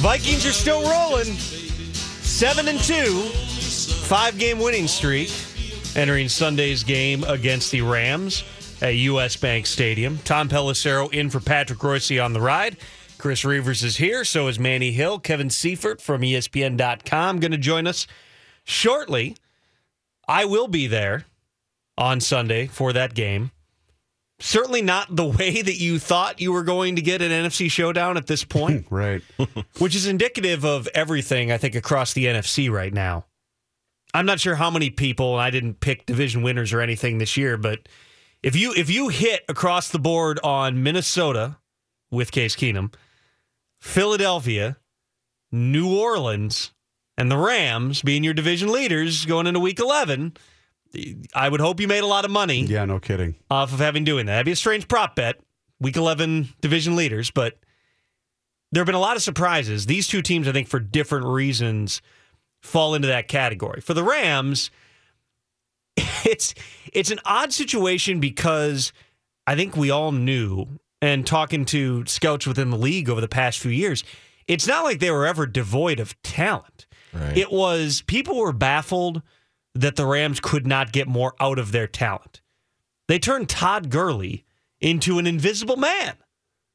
Vikings are still rolling. Seven and two, five game winning streak. Entering Sunday's game against the Rams at US Bank Stadium. Tom Pelissero in for Patrick Reusse on the ride. Chris Reavers is here. So is Manny Hill. Kevin Seifert from ESPN.com going to join us shortly. I will be there on Sunday for that game. Certainly not the way that you thought you were going to get an NFC showdown at this point, Right. which is indicative of everything I think across the NFC right now. I'm not sure how many people, I didn't pick division winners or anything this year, but if you if you hit across the board on Minnesota with Case Keenum, Philadelphia, New Orleans, and the Rams being your division leaders going into week 11, I would hope you made a lot of money Yeah, no kidding. off of having doing that. That'd be a strange prop bet. Week 11 division leaders, but there have been a lot of surprises. These two teams, I think, for different reasons, fall into that category. For the Rams, it's it's an odd situation because I think we all knew, and talking to scouts within the league over the past few years, it's not like they were ever devoid of talent. It was people were baffled that the Rams could not get more out of their talent. They turned Todd Gurley into an invisible man.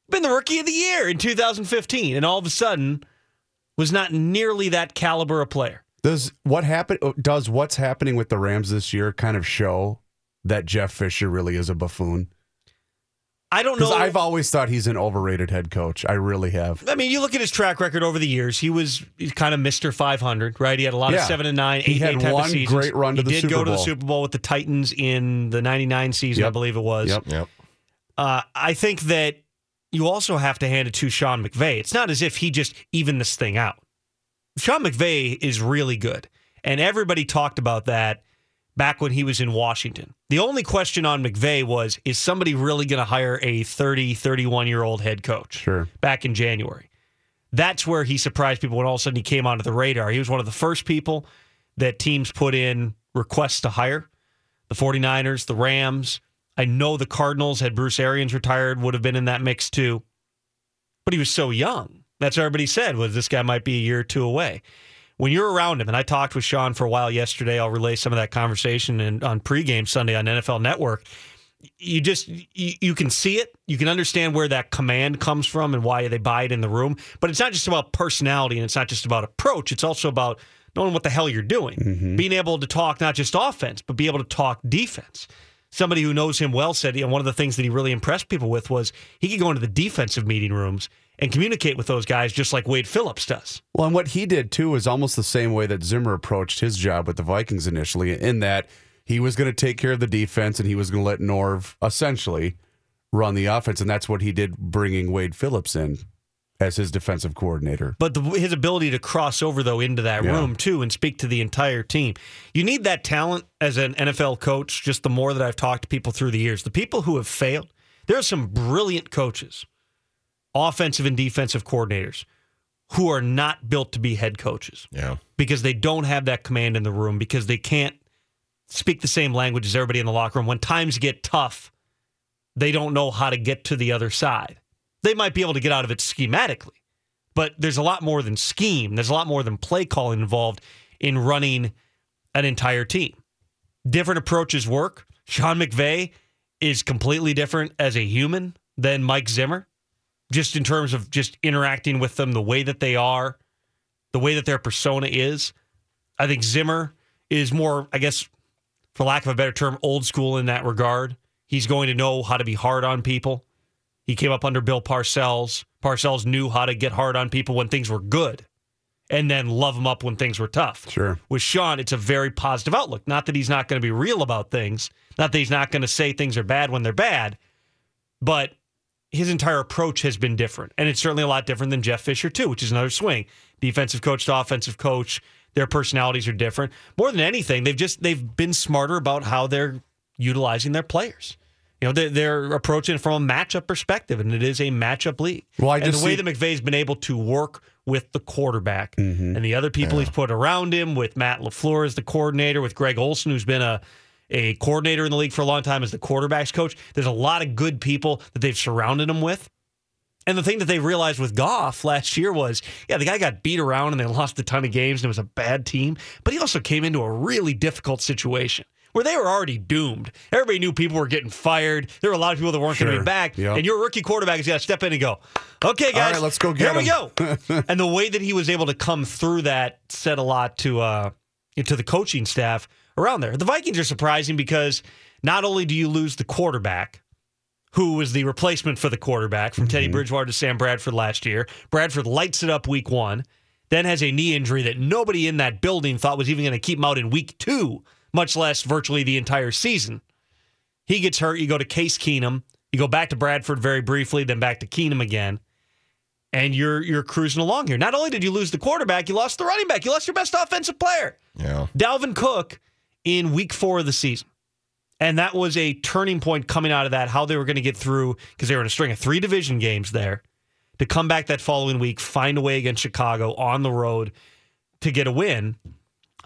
Been the rookie of the year in 2015, and all of a sudden was not nearly that caliber of player. Does what happen? Does what's happening with the Rams this year kind of show that Jeff Fisher really is a buffoon? I don't know. I've always thought he's an overrated head coach. I really have. I mean, you look at his track record over the years. He was he's kind of Mister 500, right? He had a lot Yeah. of seven and nine, He eight, had eight type one of seasons. great run to he the did Super go to the Super Bowl with the Titans in the '99 season, I believe it was. Yep. Yep. Uh, I think that you also have to hand it to Sean McVay. It's not as if he just evened this thing out. Sean McVay is really good. And everybody talked about that back when he was in Washington. The only question on McVay was is somebody really going to hire a 30, 31 year old head coach? Sure. Back in January. That's where he surprised people when all of a sudden he came onto the radar. He was one of the first people that teams put in requests to hire. The 49ers, the Rams. I know the Cardinals, had Bruce Arians retired, would have been in that mix too. But he was so young. That's what everybody said was this guy might be a year or two away. When you're around him, and I talked with Sean for a while yesterday, I'll relay some of that conversation and on pregame Sunday on NFL Network. You just you, you can see it, you can understand where that command comes from and why they buy it in the room. But it's not just about personality and it's not just about approach. It's also about knowing what the hell you're doing, mm-hmm. being able to talk not just offense, but be able to talk defense somebody who knows him well said, and one of the things that he really impressed people with was he could go into the defensive meeting rooms and communicate with those guys just like Wade Phillips does. Well, and what he did too is almost the same way that Zimmer approached his job with the Vikings initially, in that he was going to take care of the defense and he was going to let Norv essentially run the offense, and that's what he did, bringing Wade Phillips in as his defensive coordinator. But the, his ability to cross over though into that Yeah. room too and speak to the entire team, you need that talent as an NFL coach. Just the more that I've talked to people through the years, the people who have failed, there are some brilliant coaches, offensive and defensive coordinators, who are not built to be head coaches. Yeah. because they don't have that command in the room because they can't speak the same language as everybody in the locker room. When times get tough, they don't know how to get to the other side. They might be able to get out of it schematically, but there's a lot more than scheme. There's a lot more than play calling involved in running an entire team. Different approaches work. Sean McVay is completely different as a human than Mike Zimmer. Just in terms of just interacting with them, the way that they are, the way that their persona is. I think Zimmer is more, I guess, for lack of a better term, old school in that regard. He's going to know how to be hard on people. He came up under Bill Parcells. Parcells knew how to get hard on people when things were good and then love them up when things were tough. Sure. With Sean, it's a very positive outlook. Not that he's not going to be real about things, not that he's not going to say things are bad when they're bad, but his entire approach has been different. And it's certainly a lot different than Jeff Fisher, too, which is another swing. Defensive coach to offensive coach, their personalities are different. More than anything, they've just they've been smarter about how they're utilizing their players. You know, they're, they're approaching it from a matchup perspective, and it is a matchup league. Well, I and just the way see- that McVay's been able to work with the quarterback mm-hmm. and the other people he's put around him, with Matt LaFleur as the coordinator, with Greg Olson, who's been a a coordinator in the league for a long time as the quarterbacks coach. There's a lot of good people that they've surrounded him with. And the thing that they realized with Goff last year was, yeah, the guy got beat around and they lost a ton of games and it was a bad team, but he also came into a really difficult situation where they were already doomed. Everybody knew people were getting fired. There were a lot of people that weren't going to Sure. be back. Yep. And your rookie quarterback has got to step in and go, okay, guys, right, let's go get here we go. and the way that he was able to come through that said a lot to uh, to the coaching staff around there. The Vikings are surprising because not only do you lose the quarterback, who was the replacement for the quarterback from Teddy mm-hmm. Bridgewater to Sam Bradford last year. Bradford lights it up week one, then has a knee injury that nobody in that building thought was even going to keep him out in week two, much less virtually the entire season. He gets hurt. You go to Case Keenum. You go back to Bradford very briefly, then back to Keenum again. And you're you're cruising along here. Not only did you lose the quarterback, you lost the running back. You lost your best offensive player. Yeah. Dalvin Cook in week four of the season. And that was a turning point coming out of that, how they were going to get through, because they were in a string of three division games there, to come back that following week, find a way against Chicago on the road to get a win.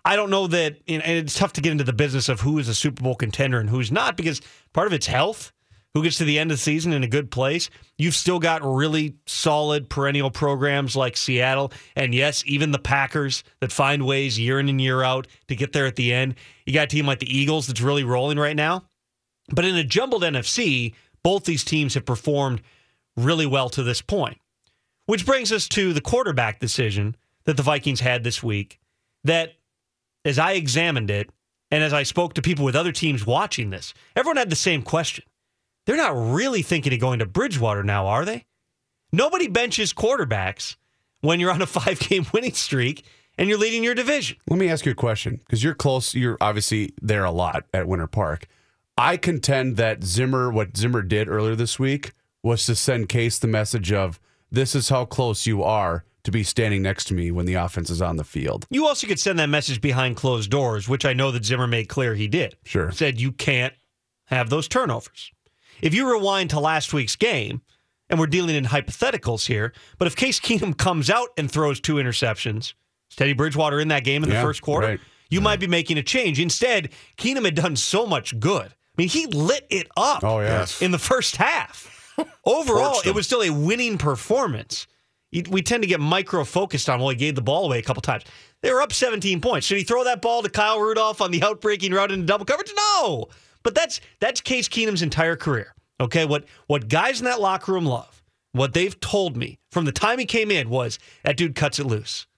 I don't know that, and it's tough to get into the business of who is a Super Bowl contender and who's not, because part of it's health. Who gets to the end of the season in a good place? You've still got really solid perennial programs like Seattle, and yes, even the Packers that find ways year in and year out to get there at the end. You got a team like the Eagles that's really rolling right now. But in a jumbled NFC, both these teams have performed really well to this point. Which brings us to the quarterback decision that the Vikings had this week. That, as I examined it, and as I spoke to people with other teams watching this, everyone had the same question. They're not really thinking of going to Bridgewater now, are they? Nobody benches quarterbacks when you're on a five game winning streak and you're leading your division. Let me ask you a question because you're close. You're obviously there a lot at Winter Park. I contend that Zimmer, what Zimmer did earlier this week, was to send Case the message of this is how close you are to be standing next to me when the offense is on the field. You also could send that message behind closed doors, which I know that Zimmer made clear he did. Sure. Said you can't have those turnovers. If you rewind to last week's game, and we're dealing in hypotheticals here, but if Case Keenum comes out and throws two interceptions, Teddy Bridgewater in that game in the first quarter, right. you might be making a change. Instead, Keenum had done so much good. I mean, he lit it up Oh, yes. in the first half. Overall, it was still a winning performance. We tend to get micro focused on, well, he gave the ball away a couple times. They were up 17 points. Should he throw that ball to Kyle Rudolph on the outbreaking route into double coverage? No. But that's that's Case Keenum's entire career. Okay, what what guys in that locker room love, what they've told me from the time he came in was that dude cuts it loose.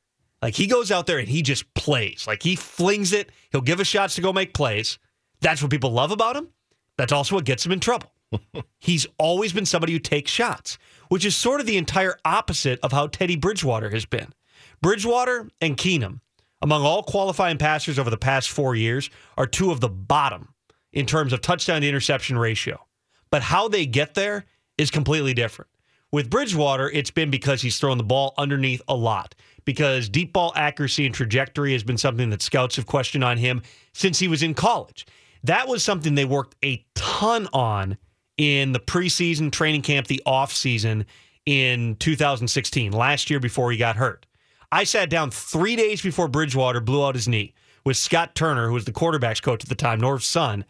Like he goes out there and he just plays. Like he flings it. He'll give us shots to go make plays. That's what people love about him. That's also what gets him in trouble. He's always been somebody who takes shots, which is sort of the entire opposite of how Teddy Bridgewater has been. Bridgewater and Keenum, among all qualifying passers over the past four years, are two of the bottom in terms of touchdown to interception ratio. But how they get there is completely different. With Bridgewater, it's been because he's thrown the ball underneath a lot, because deep ball accuracy and trajectory has been something that scouts have questioned on him since he was in college. That was something they worked a ton on in the preseason training camp, the offseason in 2016, last year before he got hurt. I sat down three days before Bridgewater blew out his knee with Scott Turner, who was the quarterback's coach at the time, Norv's son.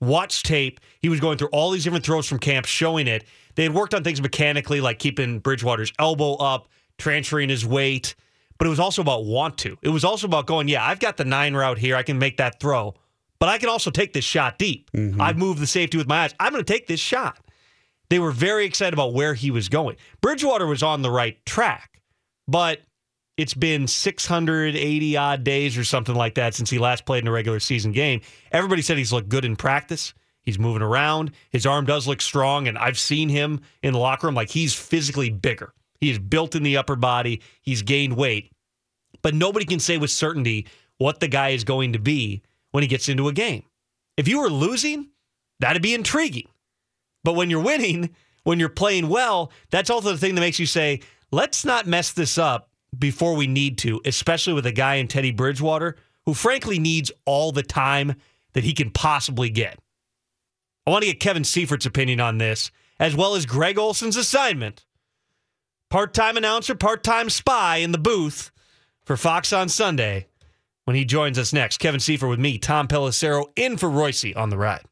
Watched tape. He was going through all these different throws from camp, showing it. They had worked on things mechanically, like keeping Bridgewater's elbow up, transferring his weight. But it was also about want to. It was also about going, yeah, I've got the nine route here. I can make that throw, but I can also take this shot deep. Mm-hmm. I've moved the safety with my eyes. I'm going to take this shot. They were very excited about where he was going. Bridgewater was on the right track, but it's been 680 odd days or something like that since he last played in a regular season game. Everybody said he's looked good in practice. He's moving around. His arm does look strong, and I've seen him in the locker room like he's physically bigger. He is built in the upper body. He's gained weight, but nobody can say with certainty what the guy is going to be when he gets into a game. If you were losing, that'd be intriguing. But when you're winning, when you're playing well, that's also the thing that makes you say, let's not mess this up before we need to, especially with a guy in Teddy Bridgewater who frankly needs all the time that he can possibly get. I want to get Kevin Seifert's opinion on this, as well as Greg Olsen's assignment. Part time announcer, part time spy in the booth for Fox on Sunday when he joins us next. Kevin Seifert with me, Tom Pelissero, in for Reusse on the ride.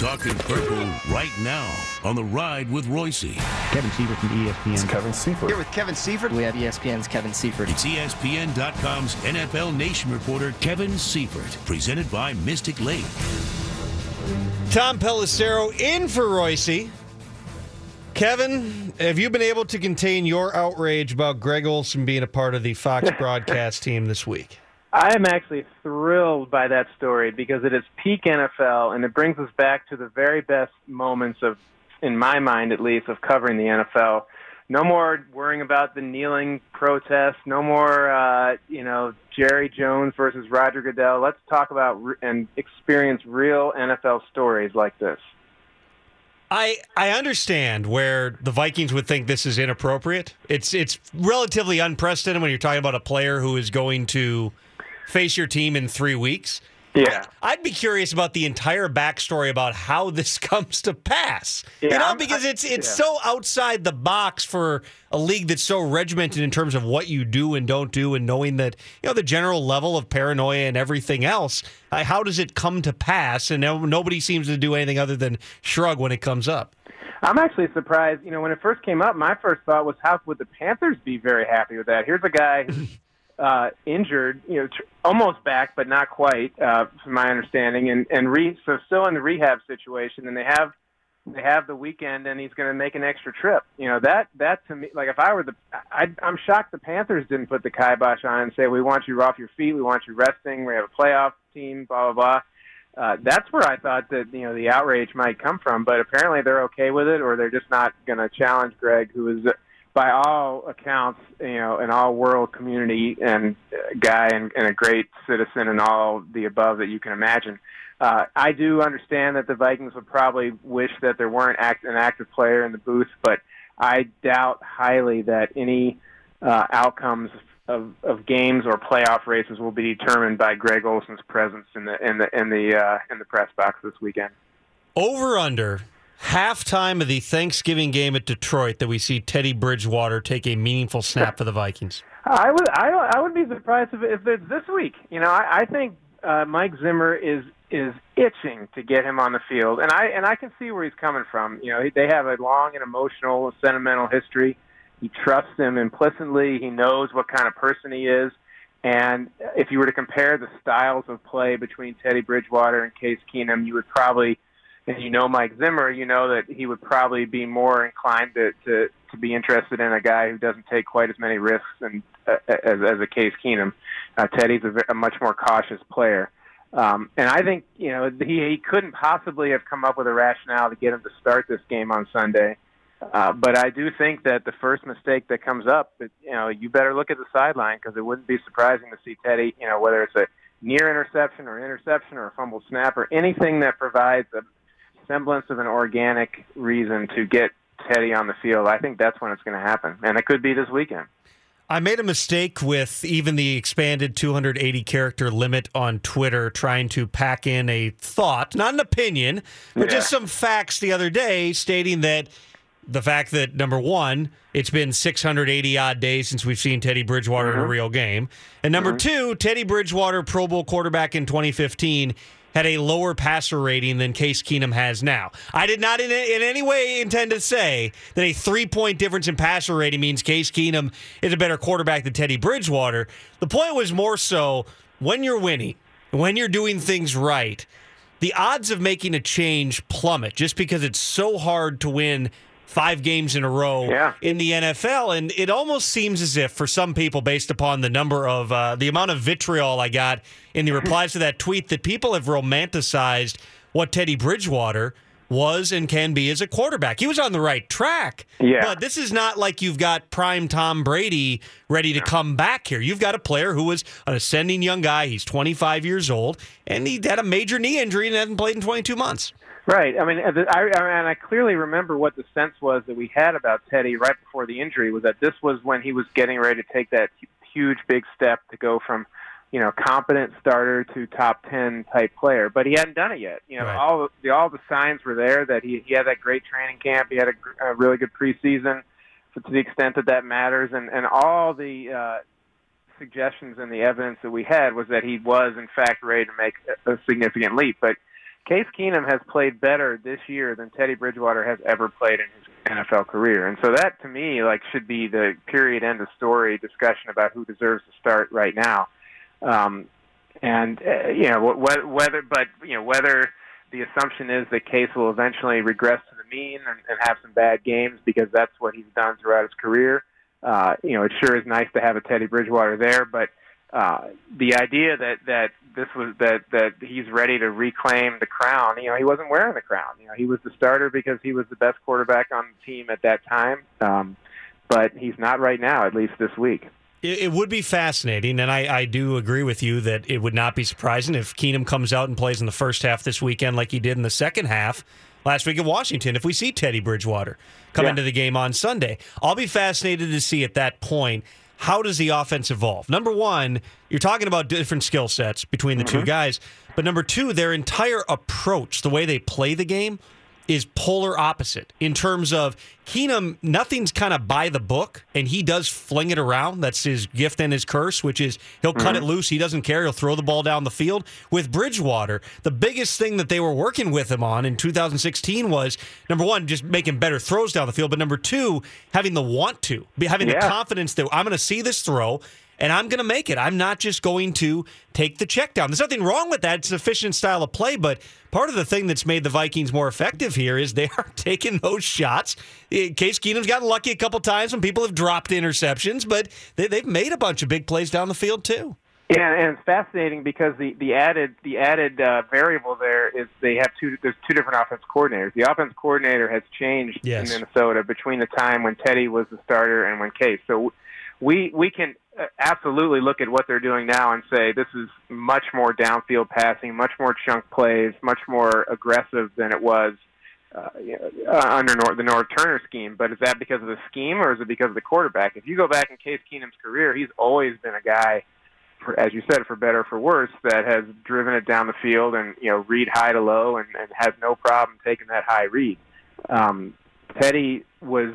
Talking Purple right now on the ride with Reusse. Kevin Seifert from ESPN. Kevin Seifert. Here with Kevin Seifert. We have ESPN's Kevin Seifert. It's ESPN.com's NFL Nation reporter Kevin Seifert, presented by Mystic Lake. Tom Pelissero in for Reusse. Kevin, have you been able to contain your outrage about Greg Olsen being a part of the Fox broadcast team this week? I am actually thrilled by that story because it is peak NFL and it brings us back to the very best moments of, in my mind at least, of covering the NFL. No more worrying about the kneeling protest. No more, uh, you know, Jerry Jones versus Roger Goodell. Let's talk about re- and experience real NFL stories like this. I I understand where the Vikings would think this is inappropriate. It's it's relatively unprecedented when you're talking about a player who is going to face your team in three weeks. Yeah. I'd be curious about the entire backstory about how this comes to pass. Yeah, you know, because it's it's yeah. so outside the box for a league that's so regimented in terms of what you do and don't do, and knowing that you know the general level of paranoia and everything else. Uh, how does it come to pass? And nobody seems to do anything other than shrug when it comes up. I'm actually surprised. You know, when it first came up, my first thought was, how would the Panthers be very happy with that? Here's a guy uh, injured, you know, tr- almost back, but not quite, uh, from my understanding, and and re- so still in the rehab situation, and they have they have the weekend, and he's going to make an extra trip. You know, that that to me, like if I were the, I, I'm shocked the Panthers didn't put the kibosh on and say, we want you off your feet, we want you resting, we have a playoff team, blah blah blah uh, that's where I thought that you know the outrage might come from. But apparently they're okay with it, or they're just not going to challenge Greg, who is, by all accounts, you know, an all-world community and guy and, and a great citizen and all the above that you can imagine. Uh, I do understand that the Vikings would probably wish that there weren't act, an active player in the booth, but I doubt highly that any uh, outcomes of, of games or playoff races will be determined by Greg Olsen's presence in the in the in the uh, in the press box this weekend. Over under halftime of the Thanksgiving game at Detroit that we see Teddy Bridgewater take a meaningful snap for the Vikings. I would I I would be surprised if, if it's this week. You know, I, I think uh, Mike Zimmer is is itching to get him on the field, and I and I can see where he's coming from. You know, they have a long and emotional, sentimental history. He trusts him implicitly. He knows what kind of person he is. And if you were to compare the styles of play between Teddy Bridgewater and Case Keenum, you would probably, and you know Mike Zimmer, you know that he would probably be more inclined to to, to be interested in a guy who doesn't take quite as many risks and uh, as as a Case Keenum. Uh, Teddy's a, a much more cautious player. Um, and I think you know he, he couldn't possibly have come up with a rationale to get him to start this game on Sunday. Uh, but I do think that the first mistake that comes up, that, you know, you better look at the sideline because it wouldn't be surprising to see Teddy, you know, whether it's a near interception or interception or a fumbled snap or anything that provides a semblance of an organic reason to get Teddy on the field. I think that's when it's going to happen, and it could be this weekend. I made a mistake with even the expanded 280 character limit on Twitter, trying to pack in a thought, not an opinion, but Yeah. just some facts the other day stating that the fact that, number one, it's been 680 odd days since we've seen Teddy Bridgewater in a mm-hmm. real game. And number mm-hmm. two, Teddy Bridgewater, Pro Bowl quarterback in 2015, had a lower passer rating than Case Keenum has now. I did not in, in any way intend to say that a three point difference in passer rating means Case Keenum is a better quarterback than Teddy Bridgewater. The point was more so when you're winning, when you're doing things right, the odds of making a change plummet just because it's so hard to win five games in a row Yeah. in the NFL. And it almost seems as if, for some people, based upon the number of uh, the amount of vitriol I got in the replies to that tweet, that people have romanticized what Teddy Bridgewater was and can be as a quarterback. He was on the right track. Yeah. But this is not like you've got prime Tom Brady ready to come back here. You've got a player who was an ascending young guy. He's 25 years old, and he had a major knee injury and hasn't played in 22 months. Right. I mean, I, I, and I clearly remember what the sense was that we had about Teddy right before the injury was that this was when he was getting ready to take that huge, big step to go from, you know, competent starter to top ten type player. But he hadn't done it yet. You know, Right. all the all the signs were there that he he had that great training camp. He had a, a really good preseason, to the extent that that matters, and and all the. uh suggestions and the evidence that we had was that he was in fact ready to make a, a significant leap. But Case Keenum has played better this year than Teddy Bridgewater has ever played in his NFL career, and so that to me like should be the period end of story discussion about who deserves to start right now. Um, and uh, you know wh- wh- whether, but you know whether the assumption is that Case will eventually regress to the mean and, and have some bad games because that's what he's done throughout his career. Uh, you know, it sure is nice to have a Teddy Bridgewater there, but uh, the idea that that this was that that he's ready to reclaim the crown. You know, he wasn't wearing the crown. You know, he was the starter because he was the best quarterback on the team at that time. Um, but he's not right now, at least this week. It, it would be fascinating, and I, I do agree with you that it would not be surprising if Keenum comes out and plays in the first half this weekend like he did in the second half last week in Washington. If we see Teddy Bridgewater come Yeah. into the game on Sunday, I'll be fascinated to see at that point how does the offense evolve. Number one, you're talking about different skill sets between the two mm-hmm. guys, but number two, their entire approach, the way they play the game, is polar opposite in terms of Keenum, nothing's kind of by the book, and he does fling it around. That's his gift and his curse, which is he'll cut it mm-hmm. loose. He doesn't care. He'll throw the ball down the field. With Bridgewater, the biggest thing that they were working with him on in 2016 was number one, just making better throws down the field, but number two, having the want to, be having the confidence that I'm going to see this throw and I'm going to make it. I'm not just going to take the check down. There's nothing wrong with that. It's an efficient style of play, but part of the thing that's made the Vikings more effective here is they are taking those shots. Eh, Case Keenum's gotten lucky a couple times when people have dropped interceptions, but they, they've made a bunch of big plays down the field too. Yeah, and it's fascinating because the the added the added uh, variable there is they have two. There's two different offense coordinators. The offense coordinator has changed Yes. in Minnesota between the time when Teddy was the starter and when Case. So we we can absolutely look at what they're doing now and say this is much more downfield passing, much more chunk plays, much more aggressive than it was uh, uh, under the Norv Turner scheme. But is that because of the scheme or is it because of the quarterback? If you go back in Case Keenum's career, he's always been a guy for, as you said, for better or for worse, that has driven it down the field and you know read high to low and, and has no problem taking that high read. Um, Teddy was,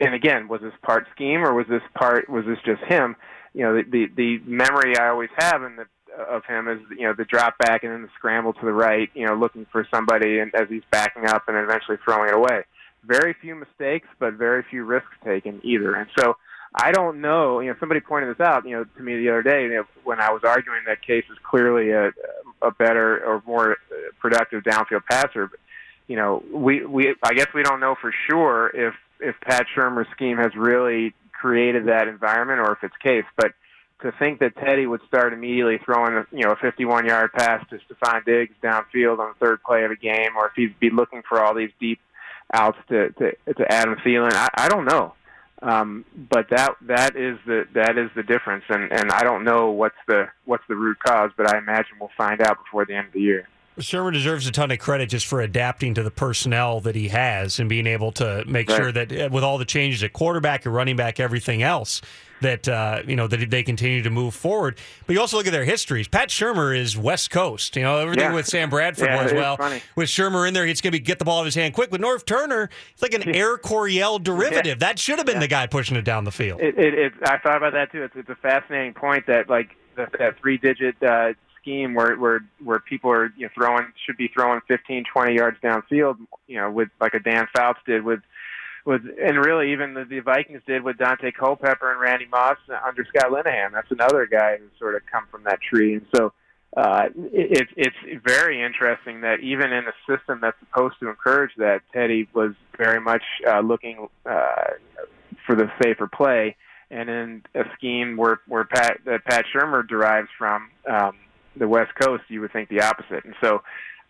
and again, was this part scheme or was this part was this just him? You know, the the, the memory I always have in the of him is you know the drop back and then the scramble to the right, you know, looking for somebody and as he's backing up and eventually throwing it away. Very few mistakes, but very few risks taken either. And so I don't know. You know, somebody pointed this out. You know, to me the other day you know, when I was arguing that Case is clearly a a better or more productive downfield passer. But, you know, we we I guess we don't know for sure if if Pat Shurmur's scheme has really created that environment or if it's Case. But to think that Teddy would start immediately throwing a you know a 51 yard pass to Stefon Diggs downfield on the third play of a game, or if he'd be looking for all these deep outs to to, to Adam Thielen, I, I don't know. Um, but that that is the that is the difference, and and I don't know what's the what's the root cause, but I imagine we'll find out before the end of the year. Shurmur deserves a ton of credit just for adapting to the personnel that he has and being able to make Right. sure that uh, with all the changes at quarterback and running back, everything else, that uh, you know that they continue to move forward. But you also look at their histories. Pat Shurmur is West Coast. You know everything Yeah. with Sam Bradford Yeah, was well. funny. With Shurmur in there, he's going to be get the ball out of his hand quick. With Norv Turner, it's like an Air Coryell derivative. That should have been the guy pushing it down the field. It, it, it I thought about that too. It's, it's a fascinating point that like the, that three digit uh, scheme where where where people are you know throwing should be throwing 15, 20 yards downfield. You know, with like a Dan Fouts did with with and really even the, the Vikings did with Daunte Culpepper and Randy Moss under Scott Linehan. That's another guy who's sort of come from that tree. And so uh, it, it's very interesting that even in a system that's supposed to encourage that, Teddy was very much uh, looking uh, for the safer play, and in a scheme where where Pat that Pat Shurmur derives from um, the West Coast, you would think the opposite. And so,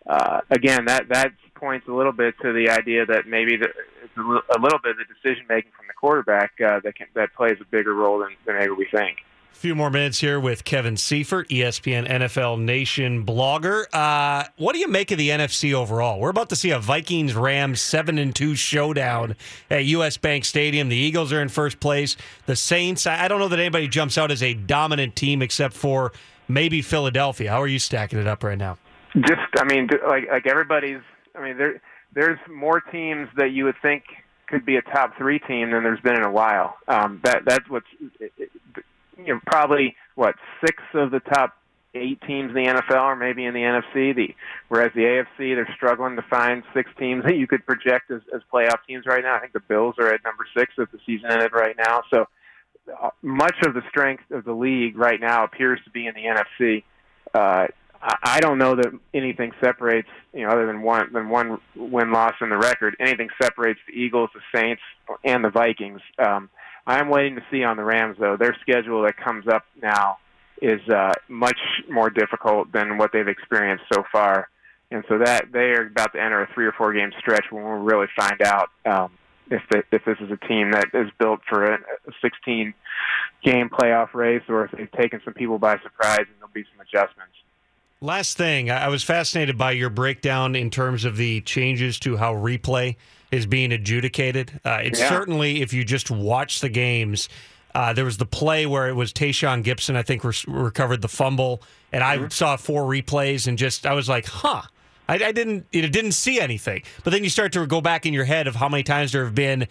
uh, again, that that points a little bit to the idea that maybe the, it's a, little, bit of the decision making from the quarterback uh, that can, that plays a bigger role than, than maybe we think. A few more minutes here with Kevin Seifert, ESPN NFL Nation blogger. Uh, what do you make of the NFC overall? We're about to see a Vikings Rams seven and two showdown at US Bank Stadium. The Eagles are in first place. The Saints. I don't know that anybody jumps out as a dominant team except for maybe Philadelphia. How are you stacking it up right now? Just, I mean, like like everybody's. I mean, there there's more teams that you would think could be a top three team than there's been in a while. Um, that that's what's you know probably what six of the top eight teams in the NFL or maybe in the NFC. The whereas the AFC they're struggling to find six teams that you could project as, as playoff teams right now. I think the Bills are at number six if the season ended right now. So much of the strength of the league right now appears to be in the NFC. Uh, I don't know that anything separates, you know, other than one than one win loss in the record. Anything separates the Eagles, the Saints, and the Vikings. Um, I'm waiting to see on the Rams though. Their schedule that comes up now is uh, much more difficult than what they've experienced so far, and so that they are about to enter a three or four game stretch when we'll really find out um, if the, if this is a team that is built for a, a 16 game playoff race or if they've taken some people by surprise and there'll be some adjustments. Last thing, I was fascinated by your breakdown in terms of the changes to how replay is being adjudicated. Uh, it's yeah. certainly, if you just watch the games, uh, there was the play where it was Tashaun Gipson, I think, re- recovered the fumble, and I mm-hmm. saw four replays and just I was like, huh. I, I didn't, it didn't see anything. But then you start to go back in your head of how many times there have been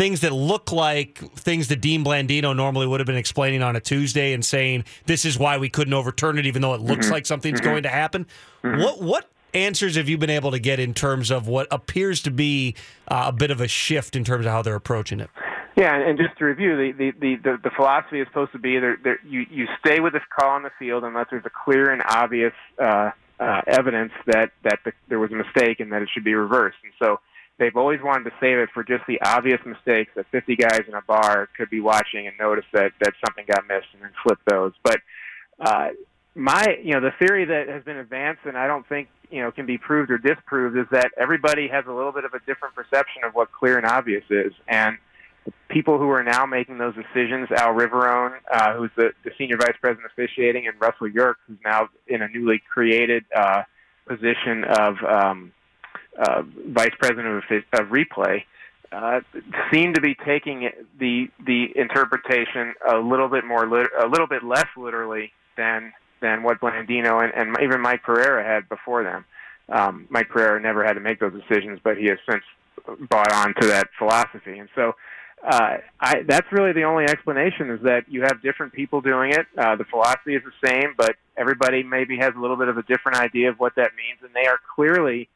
things that look like things that Dean Blandino normally would have been explaining on a Tuesday and saying this is why we couldn't overturn it, even though it looks mm-hmm. like something's mm-hmm. going to happen. Mm-hmm. What what answers have you been able to get in terms of what appears to be uh, a bit of a shift in terms of how they're approaching it? Yeah, and just to review, the the the, the, the philosophy is supposed to be there, there, you you stay with this call on the field unless there's a clear and obvious uh, uh, evidence that that the, there was a mistake and that it should be reversed. And so they've always wanted to save it for just the obvious mistakes that 50 guys in a bar could be watching and notice that that something got missed and then flip those. But uh, my you know the theory that has been advanced and I don't think you know can be proved or disproved is that everybody has a little bit of a different perception of what clear and obvious is and the people who are now making those decisions, Al Riveron, uh, who's the, the senior vice president officiating, and Russell Yurk, who's now in a newly created uh, position of um, uh, vice president of, of replay, uh, seem to be taking the the interpretation a little bit more lit- a little bit less literally than than what Blandino and, and even Mike Pereira had before them. Um, Mike Pereira never had to make those decisions, but he has since bought on to that philosophy. And so uh, I, that's really the only explanation is that you have different people doing it. Uh, the philosophy is the same, but everybody maybe has a little bit of a different idea of what that means, and they are clearly.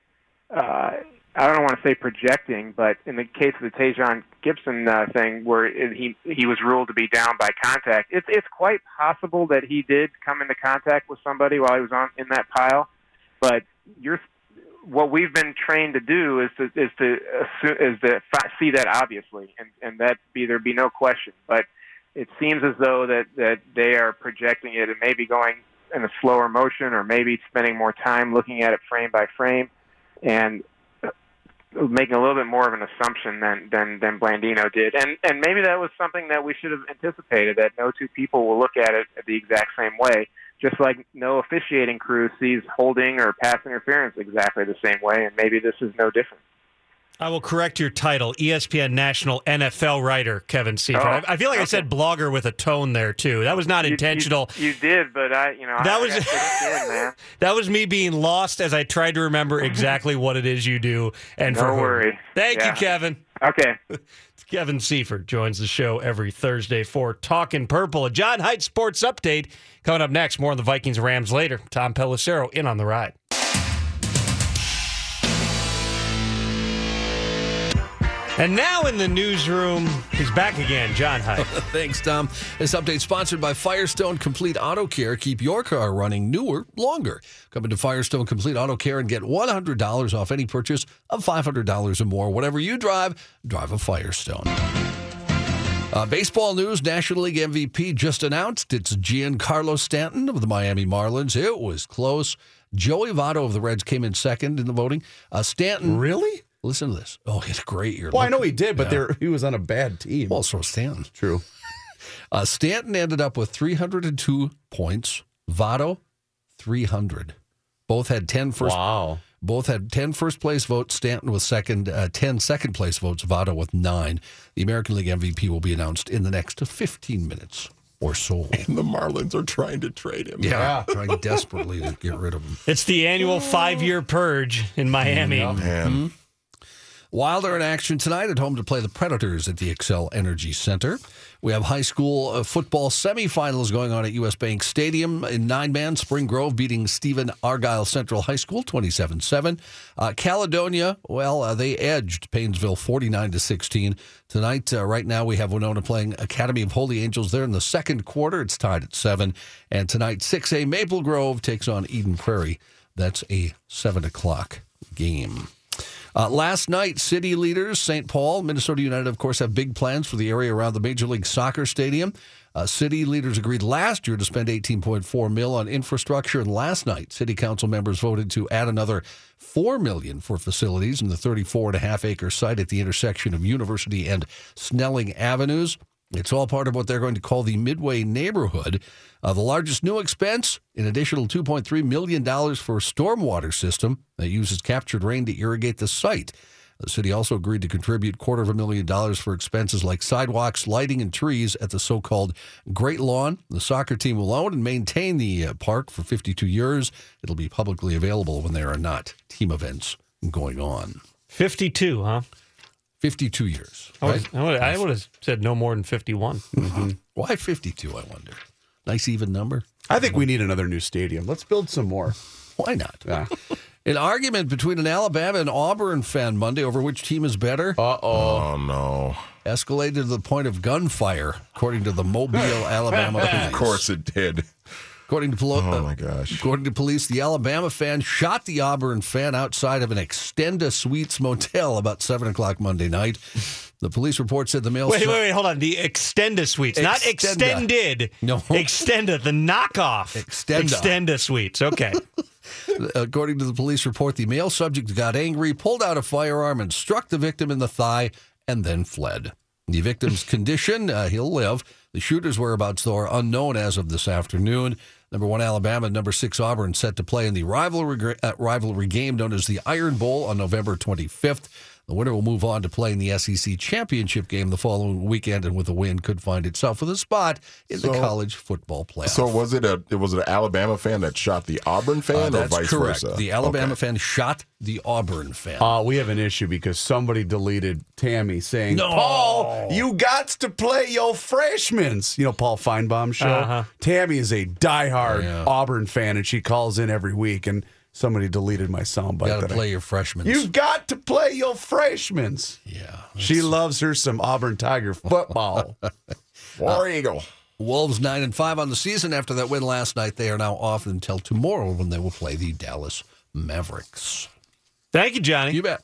Uh, I don't want to say projecting, but in the case of the Tashaun Gipson uh, thing, where it, he he was ruled to be down by contact, it's it's quite possible that he did come into contact with somebody while he was on in that pile. But you're what we've been trained to do is to is to is to see that obviously, and and that be there be no question. But it seems as though that that they are projecting it and maybe going in a slower motion, or maybe spending more time looking at it frame by frame, and uh, making a little bit more of an assumption than than than Blandino did, and and maybe that was something that we should have anticipated that no two people will look at it the exact same way, just like no officiating crew sees holding or pass interference exactly the same way, and maybe this is no different. I will correct your title, ESPN national NFL writer Kevin Seifert. Oh, I, feel like okay. I said blogger with a tone there too. That was not you, intentional. You, you, did, but I, you know, that I, was I in, that was me being lost as I tried to remember exactly what it is you do. And no for worry. Thank yeah. you, Kevin. Okay. Kevin Seifert joins the show every Thursday for Talking Purple. A John Heidt Sports Update coming up next. More on the Vikings Rams later. Tom Pelissero in on the ride. And now in the newsroom, he's back again, John Heidt. Thanks, Tom. This update sponsored by Firestone Complete Auto Care. Keep your car running newer, longer. Come into Firestone Complete Auto Care and get $100 off any purchase of $500 or more. Whatever you drive, drive a Firestone. Uh, baseball news National League MVP just announced. It's Giancarlo Stanton of the Miami Marlins. It was close. Joey Votto of the Reds came in second in the voting. Uh, Stanton. Really? Listen to this. Oh, he had a great year. Well, I know he did, but Yeah. there he was on a bad team. Well, so Stanton. True. Uh, Stanton ended up with 302 points. Votto, 300. Both had 10 first. Wow. Both had 10 first place votes. Stanton with second, uh, 10 second place votes. Votto with nine. The American League MVP will be announced in the next 15 minutes or so. And the Marlins are trying to trade him. Yeah, trying desperately to get rid of him. It's the annual five year purge in Miami. Man. Wild are in action tonight at home to play the Predators at the Xcel Energy Center. We have high school uh, football semifinals going on at U.S. Bank Stadium in nine man. Spring Grove beating Stephen Argyle Central High School 27 7. Uh, Caledonia, well, uh, they edged Paynesville 49 to 16. Tonight, uh, right now, we have Winona playing Academy of Holy Angels there in the second quarter. It's tied at 7. And tonight, 6A Maple Grove takes on Eden Prairie. That's a 7 o'clock game. Uh, last night, city leaders, St. Paul, Minnesota United, of course, have big plans for the area around the Major League Soccer Stadium. Uh, city leaders agreed last year to spend 18.4 mil on infrastructure, and last night, city council members voted to add another 4 million for facilities in the 34 and a half acre site at the intersection of University and Snelling Avenues. It's all part of what they're going to call the Midway neighborhood. Uh, the largest new expense, an additional $2.3 million for a stormwater system that uses captured rain to irrigate the site. The city also agreed to contribute quarter of a million dollars for expenses like sidewalks, lighting, and trees at the so-called Great Lawn. The soccer team will own and maintain the uh, park for 52 years. It'll be publicly available when there are not team events going on. 52, huh? 52 years. I Right? would, I would, I would have said no more than 51. Why 52, I wonder? Nice even number. I think we need another new stadium. Let's build some more. Why not? Yeah. An argument between an Alabama and Auburn fan Monday over which team is better Uh oh. Oh, no. escalated to the point of gunfire, according to the Mobile, Alabama police. Of course it did. According to, poli- Oh, my gosh. according to police, the Alabama fan shot the Auburn fan outside of an Extenda Suites motel about 7 o'clock Monday night. The police report said the male. Wait, wait, wait, hold on. The Extenda suites, not Extenda. extended. No. Extenda, the knockoff. Extenda. Extenda suites. Okay. According to the police report, the male subject got angry, pulled out a firearm, and struck the victim in the thigh, and then fled. The victim's condition, uh, he'll live. The shooter's whereabouts, though, are unknown as of this afternoon. Number one Alabama, number six Auburn set to play in the rivalry, uh, rivalry game known as the Iron Bowl on November 25th. The winner will move on to play in the SEC championship game the following weekend, and with a win, could find itself with a spot in the college football playoff. So was it a it was it an Alabama fan that shot the Auburn Uh, fan or vice correct. versa? The Alabama Okay. fan shot the Auburn fan. Uh, we have an issue because somebody deleted Tammy saying, No. Paul, you got to play your freshmen's. You know, Paul Finebaum's show. Uh-huh. Tammy is a diehard Yeah. Auburn fan, and she calls in every week. And somebody deleted my soundbite. you got to that I- play your freshmen. You've got to play your freshmen's. yeah. She loves her some Auburn Tiger football. War uh, Eagle. Wolves nine and five on the season after that win last night. They are now off until tomorrow when they will play the Dallas Mavericks. Thank you, Johnny. You bet.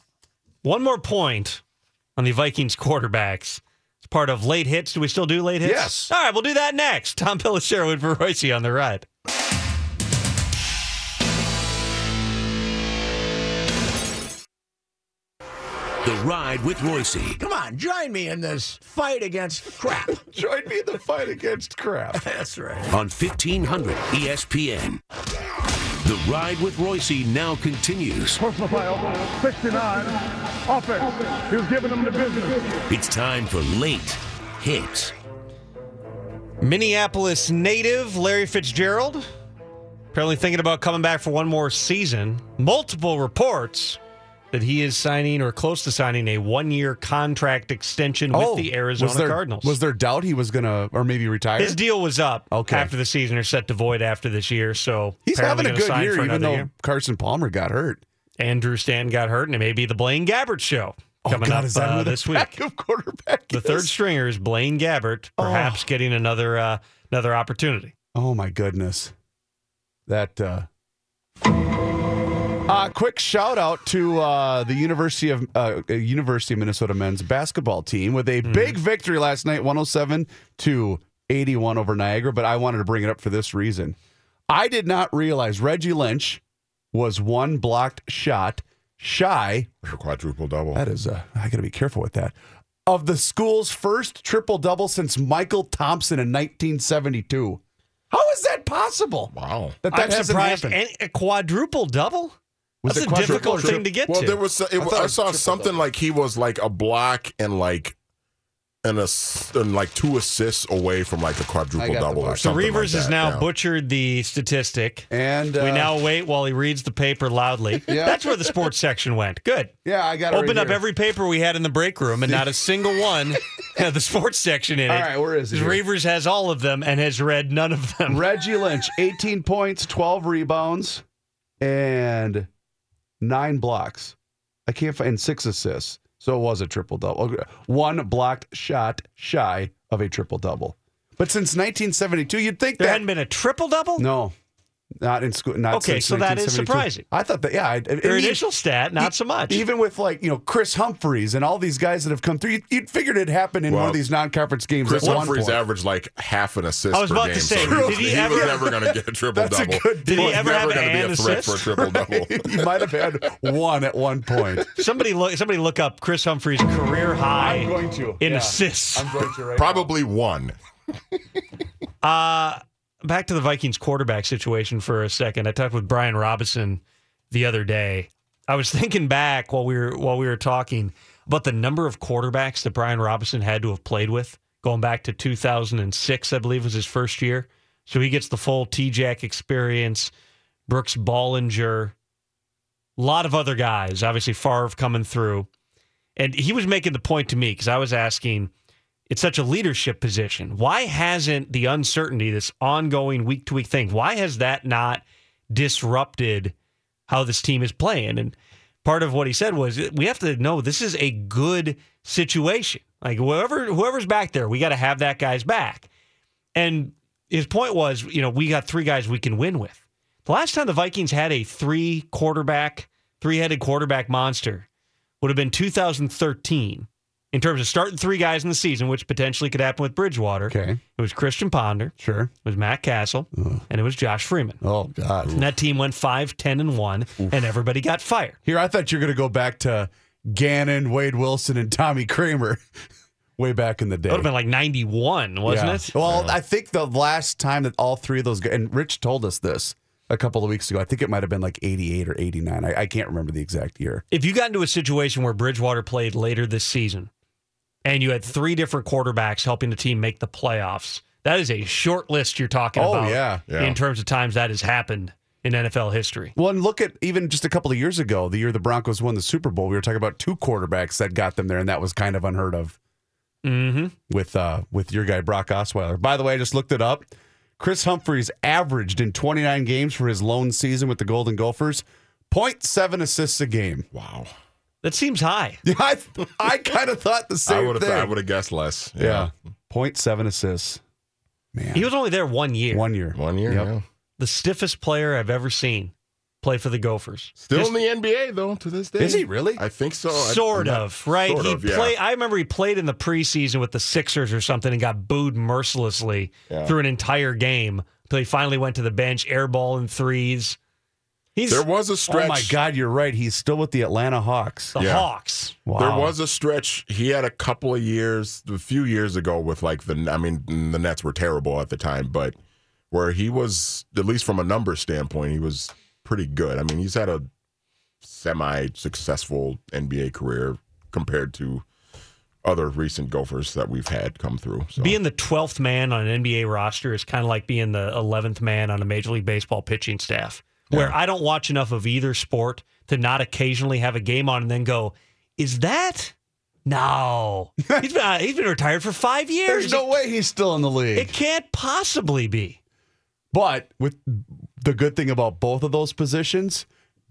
One more point on the Vikings quarterbacks. It's part of late hits. Do we still do late hits? Yes. All right, we'll do that next. Tom Pelissero with Reusse on the ride. The Ride with Reusse. Come on, join me in this fight against crap. Join me in the fight against crap. That's right. on 1500 ESPN. The Ride with Reusse now continues. Personal foul, 69, offense. He was giving them the business. It's time for late hits. Minneapolis native Larry Fitzgerald apparently thinking about coming back for one more season. Multiple reports that he is signing or close to signing a one-year contract extension with the Arizona Oh, was there, Cardinals. Was there doubt he was going to, or maybe retire? His deal was up Okay. after the season or set to void after this year. So He's having a good year, even though year. Carson Palmer got hurt. Andrew Stan got hurt, and it may be the Blaine Gabbert show Oh, coming God, up uh, this week. quarterback The is? third stringer is Blaine Gabbert, perhaps getting another uh, another opportunity. Oh my goodness. That uh uh, quick shout out to uh, the University of uh, University of Minnesota men's basketball team with a big victory last night, 107 to 81 over Niagara. But I wanted to bring it up for this reason. I did not realize Reggie Lynch was one blocked shot shy. A quadruple double. That is, uh, I got to be careful with that. Of the school's first triple double since Mychal Thompson in 1972. How is that possible? Wow. That that I'm hasn't surprised. happened. And a quadruple double? Was That's a quadruple difficult or thing to get well, to. there was. It, I thought I, saw something double. like he was like a block and like and a s- and like two assists away from like a quadruple double or something. so something. Reavers like has now yeah. butchered the statistic. And we uh, now wait while he reads the paper loudly. Yeah. That's where the sports section went. Good. Yeah, I got it. Open right up here. every paper we had in the break room, and not a single one had the sports section in it. All right, where is it? here? Reavers has all of them and has read none of them. Reggie Lynch, 18 points, 12 rebounds, and nine blocks. I can't find six assists. So it was a triple double. One blocked shot shy of a triple double. But since 1972, you'd think There that hadn't been a triple double? no, not in school. Not Okay, since so that is surprising. I thought that. Yeah, I, I Your mean, initial stat, not so much. Even with like you know Kris Humphries and all these guys that have come through, you, you'd figured it happened in one of these non-conference games. Chris one Humphreys averaged like half an assist I was per about game. to say, so did he he, ever- was never going to get a triple That's a double. good Did he was ever never have gonna be an a threat for a triple double. he might have had one at one point. Somebody look. Somebody look up Kris Humphries' career high I'm going to in yeah. assists. I'm going to right Probably one. Uh, back to the Vikings quarterback situation for a second. I talked with Brian Robison the other day. I was thinking back while we were while we were talking about the number of quarterbacks that Brian Robison had to have played with, going back to 2006, I believe was his first year. So he gets the full T-Jack experience. Brooks Bollinger, a lot of other guys. Obviously, Favre coming through, and he was making the point to me because I was asking it's such a leadership position. Why hasn't the uncertainty, this ongoing week to week thing, why has that not disrupted how this team is playing? And part of what he said was we have to know this is a good situation. Like whoever whoever's back there, we got to have that guy's back. And his point was, you know, we got three guys we can win with. The last time the Vikings had a three quarterback, three headed quarterback monster would have been 2013 in terms of starting three guys in the season, which potentially could happen with Bridgewater. Okay. It was Christian Ponder, Sure. it was Matt Cassel, and it was Josh Freeman. Oh God. And that team went 5, 10, and 1, and everybody got fired. Here, I thought you were going to go back to Gannon, Wade Wilson, and Tommy Kramer way back in the day. It would have been like 91, wasn't Yeah. it? Well, I think the last time that all three of those guys, and Rich told us this a couple of weeks ago, I think it might have been like 88 or 89. I, I can't remember the exact year. If you got into a situation where Bridgewater played later this season and you had three different quarterbacks helping the team make the playoffs, that is a short list you're talking Oh, about yeah. Yeah. in terms of times that has happened in NFL history. Well, and look at even just a couple of years ago, the year the Broncos won the Super Bowl, we were talking about two quarterbacks that got them there, and that was kind of unheard of Mm-hmm. with uh, with your guy Brock Osweiler. By the way, I just looked it up. Kris Humphries averaged in 29 games for his lone season with the Golden Gophers 0.7 assists a game. Wow. That seems high. Yeah, I, I kind of thought the I same would thing. have. I would have guessed less. yeah. 0.7 assists. Man. He was only there one year. one year. One year. Yep. Yeah. the stiffest player I've ever seen play for the Gophers. Still Just in the NBA though to this day. Is he really? I think so. I- sort I'm not- of, right? Sort he of, yeah. played. I remember he played in the preseason with the Sixers or something and got booed mercilessly Yeah. through an entire game until he finally went to the bench, airball and threes. He's There was a stretch. Oh my God, you're right. He's still with the Atlanta Hawks. the Yeah. Hawks. Wow. There was a stretch. He had a couple of years, a few years ago, with like the. I mean, the Nets were terrible at the time, but where he was, at least from a number standpoint, he was pretty good. I mean, he's had a semi-successful NBA career compared to other recent Gophers that we've had come through. So. Being the twelfth man on an NBA roster is kind of like being the eleventh man on a Major League Baseball pitching staff. Where I don't watch enough of either sport to not occasionally have a game on and then go, "Is that?" No, he's been uh, he's been retired for five years. There's no way he's still in the league. It can't possibly be. But with the good thing about both of those positions,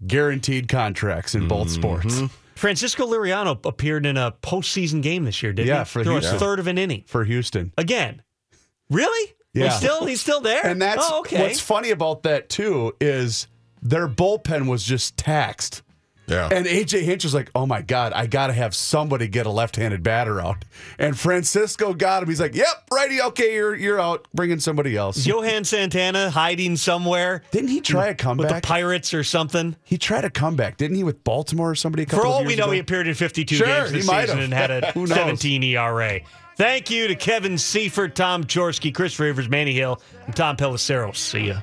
guaranteed contracts in both sports. Francisco Liriano appeared in a postseason game this year, didn't Yeah, he? for Threw a third of an inning for Houston. again. Really? Yeah. He's still he's still there. And that's oh, okay. what's funny about that too is their bullpen was just taxed. Yeah. And AJ Hinch was like, "Oh my god, I got to have somebody get a left-handed batter out." And Francisco got him. He's like, "Yep, righty. Okay, you're you're out. Bringing somebody else." Johan Santana hiding somewhere Didn't he try a comeback with the? Pirates or something. he tried a comeback, didn't he, with Baltimore or somebody? A couple For of all years we know, ago? he appeared in 52 Sure, games he this might season have. and had a 17 ERA. Thank you to Kevin Seifert, Tom Jaworski, Chris Rivers, Manny Hill, and Tom Pelissero. See ya.